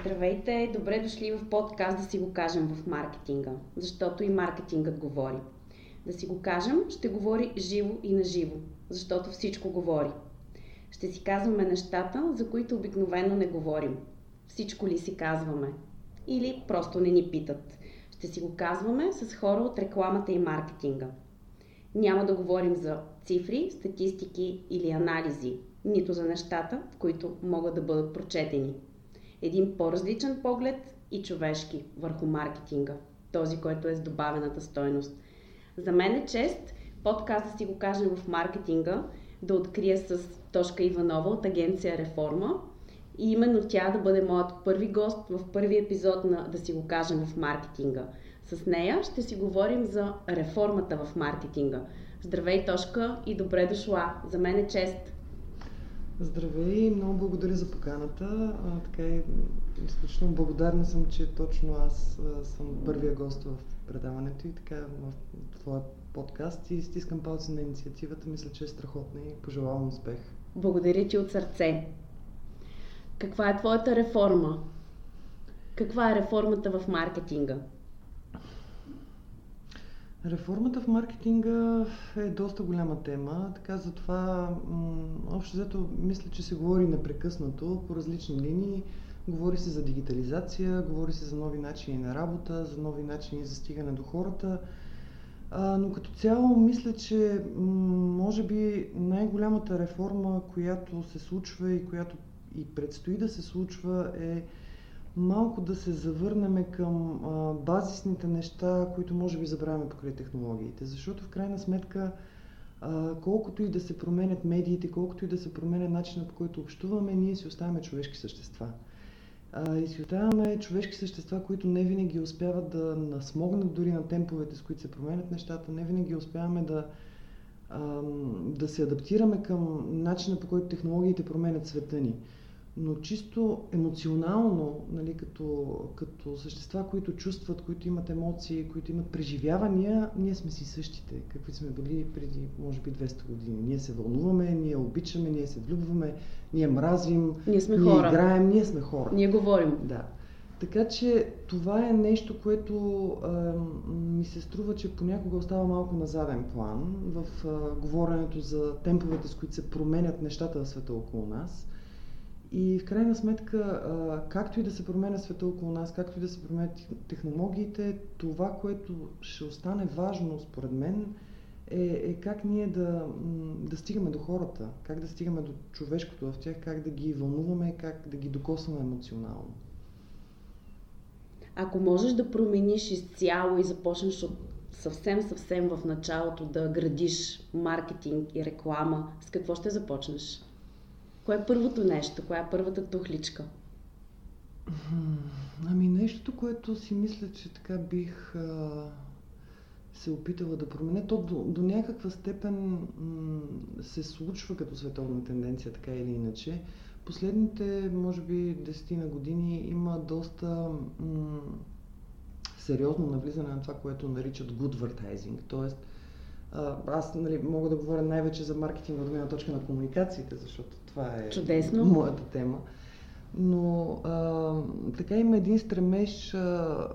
Здравейте, добре дошли в подкаст да си го кажем в маркетинга, защото и маркетингът говори. Да си го кажем, ще говори живо и на живо, защото всичко говори. Ще си казваме нещата, за които обикновено не говорим. Всичко ли си казваме? Или просто не ни питат. Ще си го казваме с хора от рекламата и маркетинга. Няма да говорим за цифри, статистики или анализи, нито за нещата, които могат да бъдат прочетени. Един по-различен поглед и човешки върху маркетинга. Този, който е с добавената стойност. За мен е чест подкаста си го кажем в маркетинга да открия с Тошка Иванова от агенция Реформа и именно тя да бъде моят първи гост в първи епизод на Да си го кажем в маркетинга. С нея ще си говорим за реформата в маркетинга. Здравей, Тошка, и добре дошла. За мен е чест. Здравей, много благодаря за поканата. А, така и изключително благодарна съм, че точно аз а, съм първия гост в предаването и така в твоя подкаст и стискам палци на инициативата. Мисля, че е страхотна и пожелавам успех. Благодаря ти от сърце. Каква е твоята реформа? Каква е реформата в маркетинга? Реформата в маркетинга е доста голяма тема, така затова общо взето мисля, че се говори непрекъснато по различни линии. Говори се за дигитализация, говори се за нови начини на работа, за нови начини за стигане до хората. А, но като цяло мисля, че може би най-голямата реформа, която се случва и която и предстои да се случва е малко да се завърнем към а, базисните неща, които може би забравяме покрай технологиите. Защото в крайна сметка, а, колкото и да се променят медиите, колкото и да се променя начина по който общуваме, ние си оставяме човешки същества. А, и си оставяме човешки същества, които не винаги успяват да насмогнат дори на темповете, с които се променят нещата, не винаги успяваме да, да се адаптираме към начина по който технологиите променят света ни но чисто емоционално, нали, като, като същества, които чувстват, които имат емоции, които имат преживявания, ние сме си същите, какви сме били преди, може би, 200 години. Ние се вълнуваме, ние обичаме, ние се влюбваме, ние мразим, ние, сме ние хора. играем, ние сме хора. Ние говорим. Да. Така че това е нещо, което а, ми се струва, че понякога остава малко на заден план в а, говоренето за темповете, с които се променят нещата в света около нас. И в крайна сметка, както и да се променя света около нас, както и да се променят технологиите, това, което ще остане важно според мен, е, е как ние да, да стигаме до хората, как да стигаме до човешкото в тях, как да ги вълнуваме, как да ги докосваме емоционално. Ако можеш да промениш изцяло и започнеш от съвсем, съвсем в началото да градиш маркетинг и реклама, с какво ще започнеш? Кое е първото нещо? Коя е първата тухличка? Ами нещото, което си мисля, че така бих а, се опитала да променя, то до, до някаква степен м- се случва като световна тенденция, така или иначе. Последните, може би, десетина години има доста м- сериозно навлизане на това, което наричат good advertising, т.е аз нали, мога да говоря най-вече за маркетинг от гледна точка на комуникациите, защото това е Чудесно. моята тема. Но а, така има един стремеж а,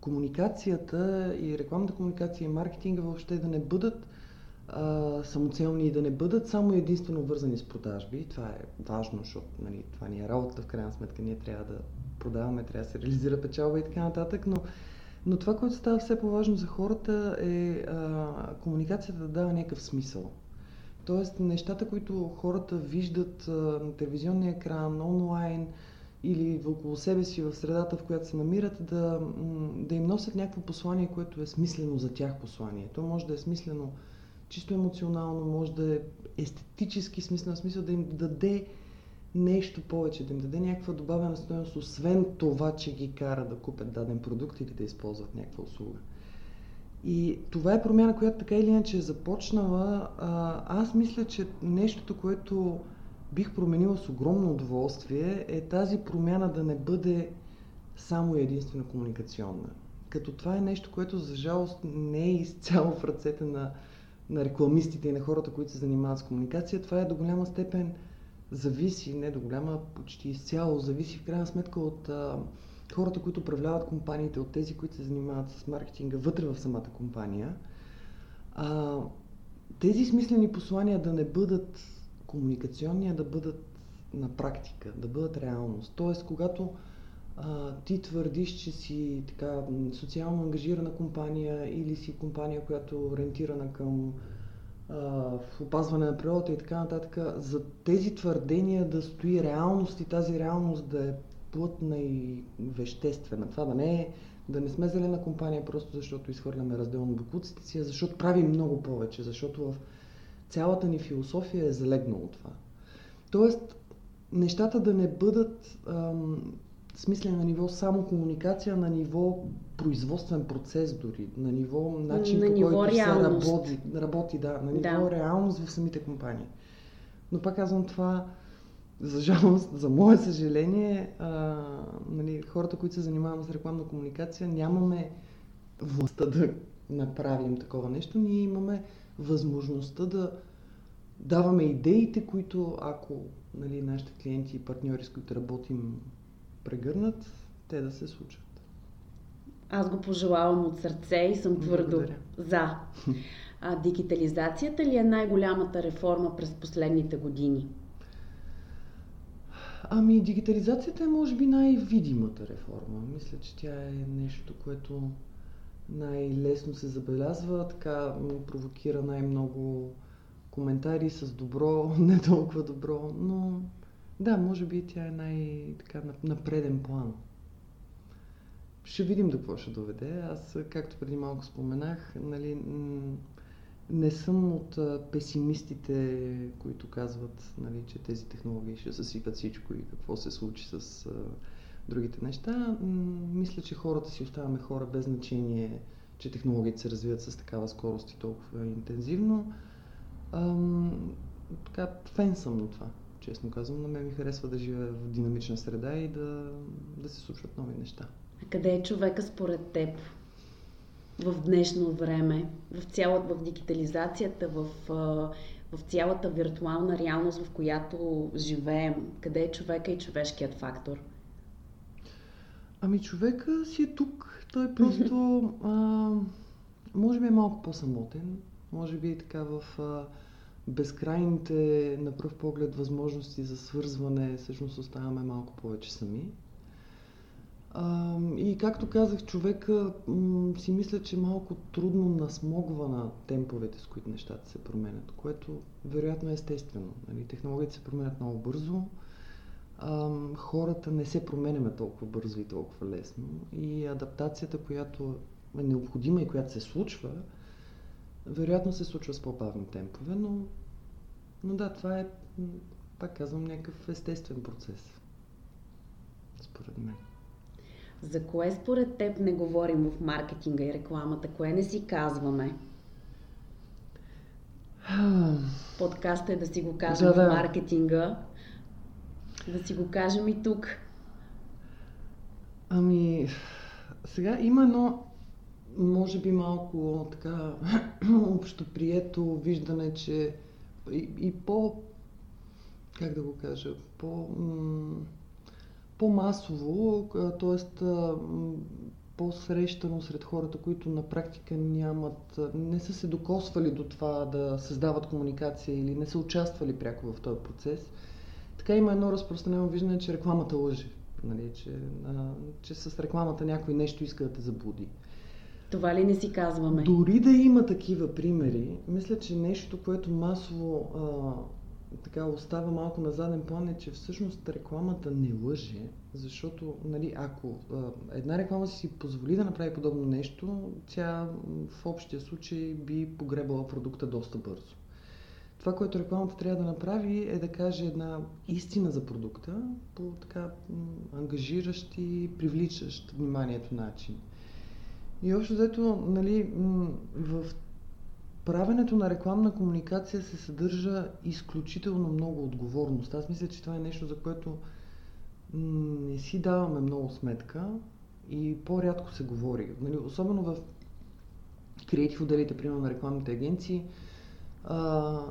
комуникацията и рекламната комуникация и маркетинга въобще да не бъдат а, самоцелни и да не бъдат само единствено вързани с продажби. Това е важно, защото нали, това ни е работа, в крайна сметка ние трябва да продаваме, трябва да се реализира печалба и така нататък, но но това, което става все по-важно за хората е а, комуникацията да дава някакъв смисъл. Тоест, нещата, които хората виждат а, на телевизионния екран, онлайн или около себе си в средата, в която се намират, да, да им носят някакво послание, което е смислено за тях послание. То може да е смислено чисто емоционално, може да е естетически смислено, смисъл да им даде нещо повече, да им даде някаква добавена стоеност, освен това, че ги кара да купят даден продукт или да използват някаква услуга. И това е промяна, която така или иначе е започнала. Аз мисля, че нещото, което бих променила с огромно удоволствие, е тази промяна да не бъде само и единствено комуникационна. Като това е нещо, което за жалост не е изцяло в ръцете на, на рекламистите и на хората, които се занимават с комуникация. Това е до голяма степен зависи, не до голяма, почти изцяло зависи в крайна сметка от а, хората, които управляват компаниите, от тези, които се занимават с маркетинга вътре в самата компания. А, тези смислени послания да не бъдат комуникационни, а да бъдат на практика, да бъдат реалност. Тоест, когато а, ти твърдиш, че си така социално ангажирана компания или си компания, която ориентирана към в опазване на природата и така нататък, за тези твърдения да стои реалност и тази реалност да е плътна и веществена. Това да не е да не сме зелена компания просто защото изхвърляме разделно букуците си, а защото правим много повече, защото в цялата ни философия е залегнало това. Тоест, нещата да не бъдат ам, смислени на ниво само комуникация, на ниво производствен процес дори, на ниво начин на по ниво който реалност. се работи, работи, да, на ниво Да. реалност в самите компании. Но пак казвам това, за жалост, за мое съжаление, а, нали, хората, които се занимаваме с рекламна комуникация, нямаме властта да направим такова нещо. Ние имаме възможността да даваме идеите, които ако нали, нашите клиенти и партньори, с които работим, прегърнат, те да се случат. Аз го пожелавам от сърце и съм твърдо Благодаря. за. А, дигитализацията ли е най-голямата реформа през последните години? Ами, дигитализацията е може би най-видимата реформа. Мисля, че тя е нещо, което най-лесно се забелязва, така провокира най-много коментари с добро, не толкова добро, но да, може би тя е най-така на, на преден план. Ще видим до какво ще доведе. Аз, както преди малко споменах, нали, не съм от песимистите, които казват, нали, че тези технологии ще съсипят всичко и какво се случи с а, другите неща. Мисля, че хората си оставаме хора без значение, че технологиите се развиват с такава скорост и толкова интензивно. Ам, така, фен съм на това, честно казвам. На мен ми харесва да живея в динамична среда и да, да се случват нови неща. А къде е човека според теб в днешно време, в, цяла, в дигитализацията, в, в цялата виртуална реалност, в която живеем? Къде е човека и човешкият фактор? Ами човека си е тук. Той просто а, може би е малко по-самотен. Може би така в а, безкрайните на пръв поглед възможности за свързване всъщност оставаме малко повече сами. А, и както казах, човека м- си мисля, че малко трудно насмогва на темповете, с които нещата се променят, което вероятно е естествено. Нали? Технологиите се променят много бързо, ам, хората не се променяме толкова бързо и толкова лесно и адаптацията, която е необходима и която се случва, вероятно се случва с по-бавни темпове, но, но да, това е, пак казвам, някакъв естествен процес. Според мен. За кое според теб не говорим в маркетинга и рекламата? Кое не си казваме? Подкаста е да си го кажем Да, да. в маркетинга. Да си го кажем и тук. Ами, сега има едно, може би малко така общоприето виждане, че и, и по, как да го кажа, по, м, по-масово, т.е. по-срещано сред хората, които на практика нямат, не са се докосвали до това да създават комуникация или не са участвали пряко в този процес. Така има едно разпространено виждане, че рекламата лъже. Нали, че, а, че с рекламата някой нещо иска да те заблуди. Това ли не си казваме? Дори да има такива примери, мисля, че нещо, което масово а, така остава малко на заден план е, че всъщност рекламата не лъже, защото нали, ако а, една реклама си позволи да направи подобно нещо, тя в общия случай би погребала продукта доста бързо. Това, което рекламата трябва да направи е да каже една истина за продукта по така ангажиращ и привличащ вниманието начин. И общо взето, нали, в правенето на рекламна комуникация се съдържа изключително много отговорност. Аз мисля, че това е нещо, за което не си даваме много сметка и по-рядко се говори. Нали, особено в креатив отделите, примерно на рекламните агенции, а,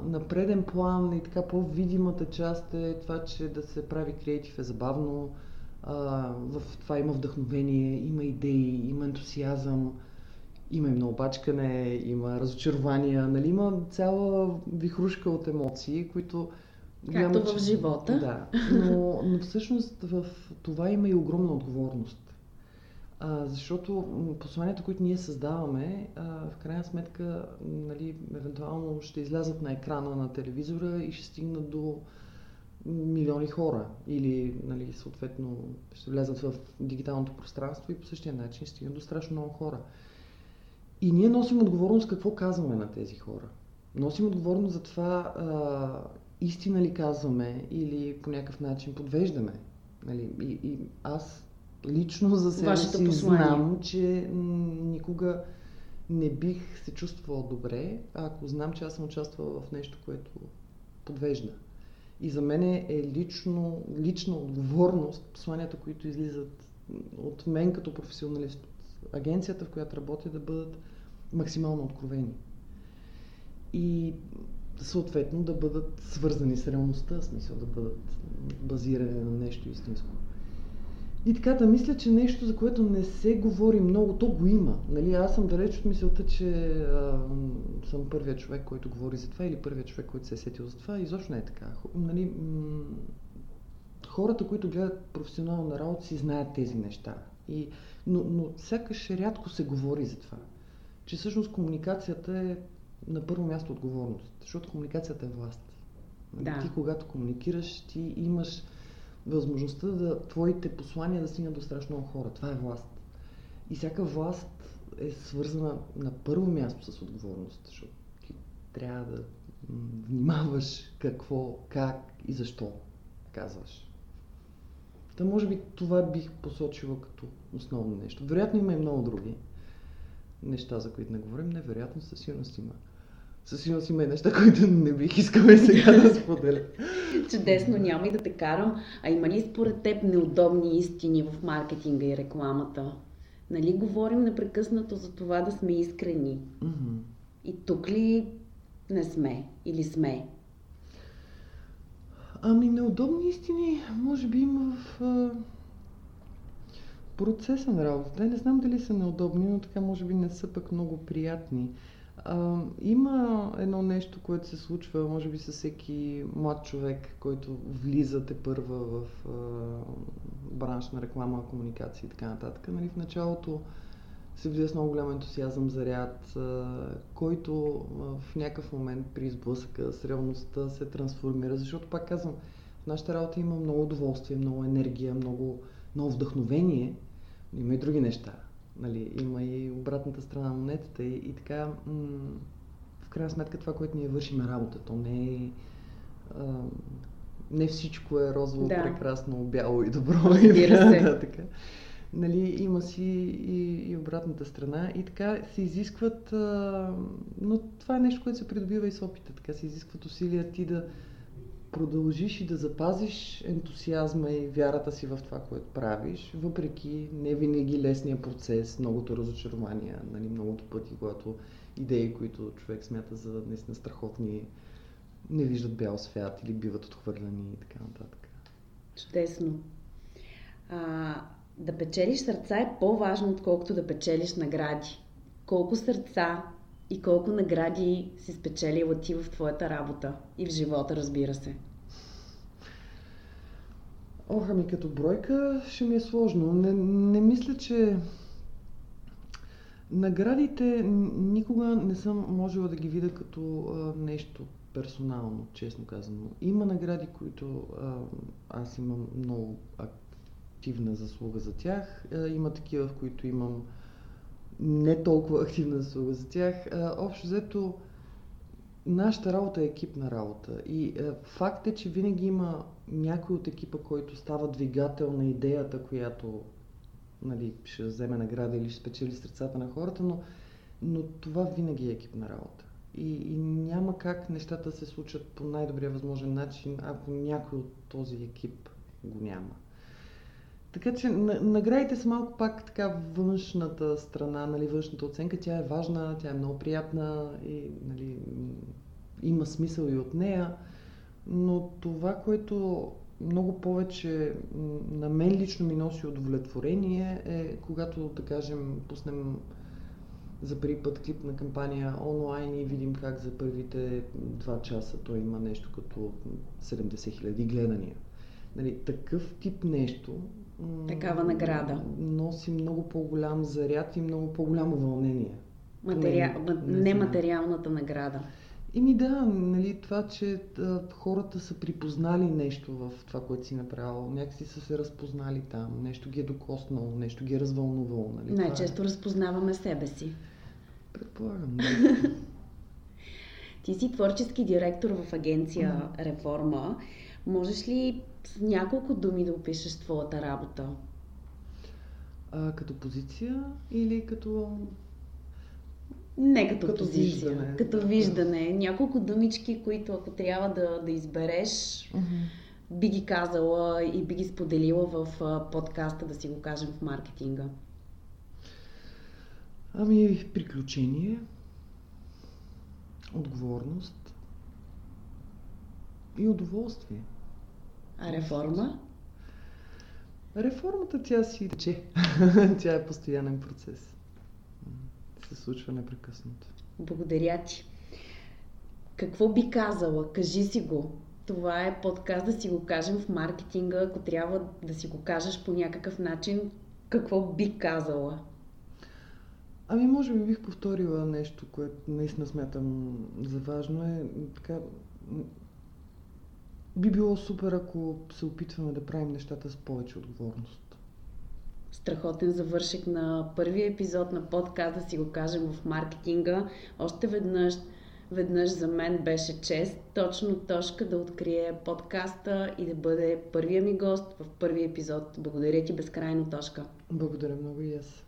на преден план и така по-видимата част е това, че да се прави креатив е забавно, а, в това има вдъхновение, има идеи, има ентусиазъм, има и много бачкане, има разочарования, нали, има цяла вихрушка от емоции, които... Както в живота. Да, но, но всъщност в това има и огромна отговорност. А, защото посланията, които ние създаваме, а, в крайна сметка, нали, евентуално ще излязат на екрана на телевизора и ще стигнат до милиони хора. Или, нали, съответно, ще влязат в дигиталното пространство и по същия начин ще стигнат до страшно много хора. И ние носим отговорност какво казваме на тези хора. Носим отговорност за това а, истина ли казваме или по някакъв начин подвеждаме. Нали? И, и аз лично за себе Вашето си послание. знам, че никога не бих се чувствал добре, ако знам, че аз съм участвал в нещо, което подвежда. И за мен е лично, лична отговорност посланията, които излизат от мен като професионалист, агенцията, в която работя, да бъдат максимално откровени. И съответно да бъдат свързани с реалността, в смисъл да бъдат базирани на нещо истинско. И така да мисля, че нещо, за което не се говори много, то го има. Нали, аз съм далеч от мисълта, че а, съм първият човек, който говори за това или първият човек, който се е сетил за това. Изобщо не е така. Нали, хората, които гледат професионално на работа, си знаят тези неща. И, но, но сякаш рядко се говори за това. Че всъщност комуникацията е на първо място отговорност. Защото комуникацията е власт. Нали, да. Ти, когато комуникираш, ти имаш възможността да твоите послания да стигнат до страшно много хора. Това е власт. И всяка власт е свързана на първо място с отговорност, защото ти трябва да внимаваш какво, как и защо казваш. Та може би това бих посочила като основно нещо. Вероятно има и много други неща, за които не говорим. Невероятно със сигурност има. Със сигурност има и неща, които не бих искала сега да споделя. Чудесно, няма и да те карам. А има ли според теб неудобни истини в маркетинга и рекламата? Нали говорим непрекъснато за това да сме искрени? Mm-hmm. И тук ли не сме или сме? Ами неудобни истини, може би има в а, процеса на работа. Не знам дали са неудобни, но така може би не са пък много приятни. А, има едно нещо, което се случва, може би, с всеки млад човек, който влиза те първа в а, бранш на реклама, комуникация и така нататък. Нали, в началото се влиза с много голям ентусиазъм, заряд, който в някакъв момент при изблъсъка с реалността се трансформира. Защото, пак казвам, в нашата работа има много удоволствие, много енергия, много, много вдъхновение. Има и други неща Нали, има и обратната страна на монетата и, и така, м- в крайна сметка това, което ние вършим е работа. То не е... А, не всичко е розово, да. прекрасно, бяло и добро. И да, така. Нали, има си и, и обратната страна и така се изискват, а, но това е нещо, което се придобива и с опита. Така се изискват усилия ти да, продължиш и да запазиш ентусиазма и вярата си в това, което правиш, въпреки не винаги лесния процес, многото разочарования, нали, многото пъти, когато идеи, които човек смята за наистина страхотни, не виждат бял свят или биват отхвърляни и така нататък. Чудесно. А, да печелиш сърца е по-важно, отколкото да печелиш награди. Колко сърца и колко награди си спечелила ти в твоята работа и в живота, разбира се? Ох, ами като бройка ще ми е сложно. Не, не мисля, че наградите никога не съм можела да ги видя като а, нещо персонално, честно казано. Има награди, които а, аз имам много активна заслуга за тях. А, има такива, в които имам не толкова активна заслуга за тях. А, общо взето, нашата работа е екипна работа. И а, факт е, че винаги има някой от екипа, който става двигател на идеята, която нали, ще вземе награда или ще спечели сърцата на хората, но, но това винаги е екипна работа. И, и няма как нещата се случат по най-добрия възможен начин, ако някой от този екип го няма. Така че наградите са малко пак така външната страна, нали, външната оценка. Тя е важна, тя е много приятна и нали, има смисъл и от нея, но това, което много повече на мен лично ми носи удовлетворение е когато, да кажем, пуснем за първи път клип на кампания онлайн и видим как за първите два часа той има нещо като 70 хиляди гледания. Нали, такъв тип нещо Такава награда. Носи много по-голям заряд и много по-голямо вълнение. Материал... Нематериалната награда. Ими да, нали, това, че а, хората са припознали нещо в това, което си направил, някакси са се разпознали там, нещо ги е докоснало, нещо ги е развълнувало. Нали, е. Най-често е... разпознаваме себе си. Предполагам, да. Ти си творчески директор в агенция mm-hmm. Реформа. Можеш ли с няколко думи да опишеш твоята работа? А, като позиция или като не като, като позиция, виждане. като виждане. Няколко думички, които ако трябва да, да избереш, uh-huh. би ги казала и би ги споделила в подкаста, да си го кажем в маркетинга. Ами, приключение, отговорност и удоволствие. А реформа? Реформата тя си тече. тя е постоянен процес. Се случва непрекъснато. Благодаря ти. Какво би казала? Кажи си го. Това е подкаст да си го кажем в маркетинга. Ако трябва да си го кажеш по някакъв начин, какво би казала? Ами, може би бих повторила нещо, което наистина смятам за важно. Е така, би било супер, ако се опитваме да правим нещата с повече отговорност. Страхотен завършек на първия епизод на подкаста, да си го кажем в маркетинга. Още веднъж, веднъж за мен беше чест точно Тошка да открие подкаста и да бъде първия ми гост в първия епизод. Благодаря ти безкрайно, Тошка. Благодаря много и аз.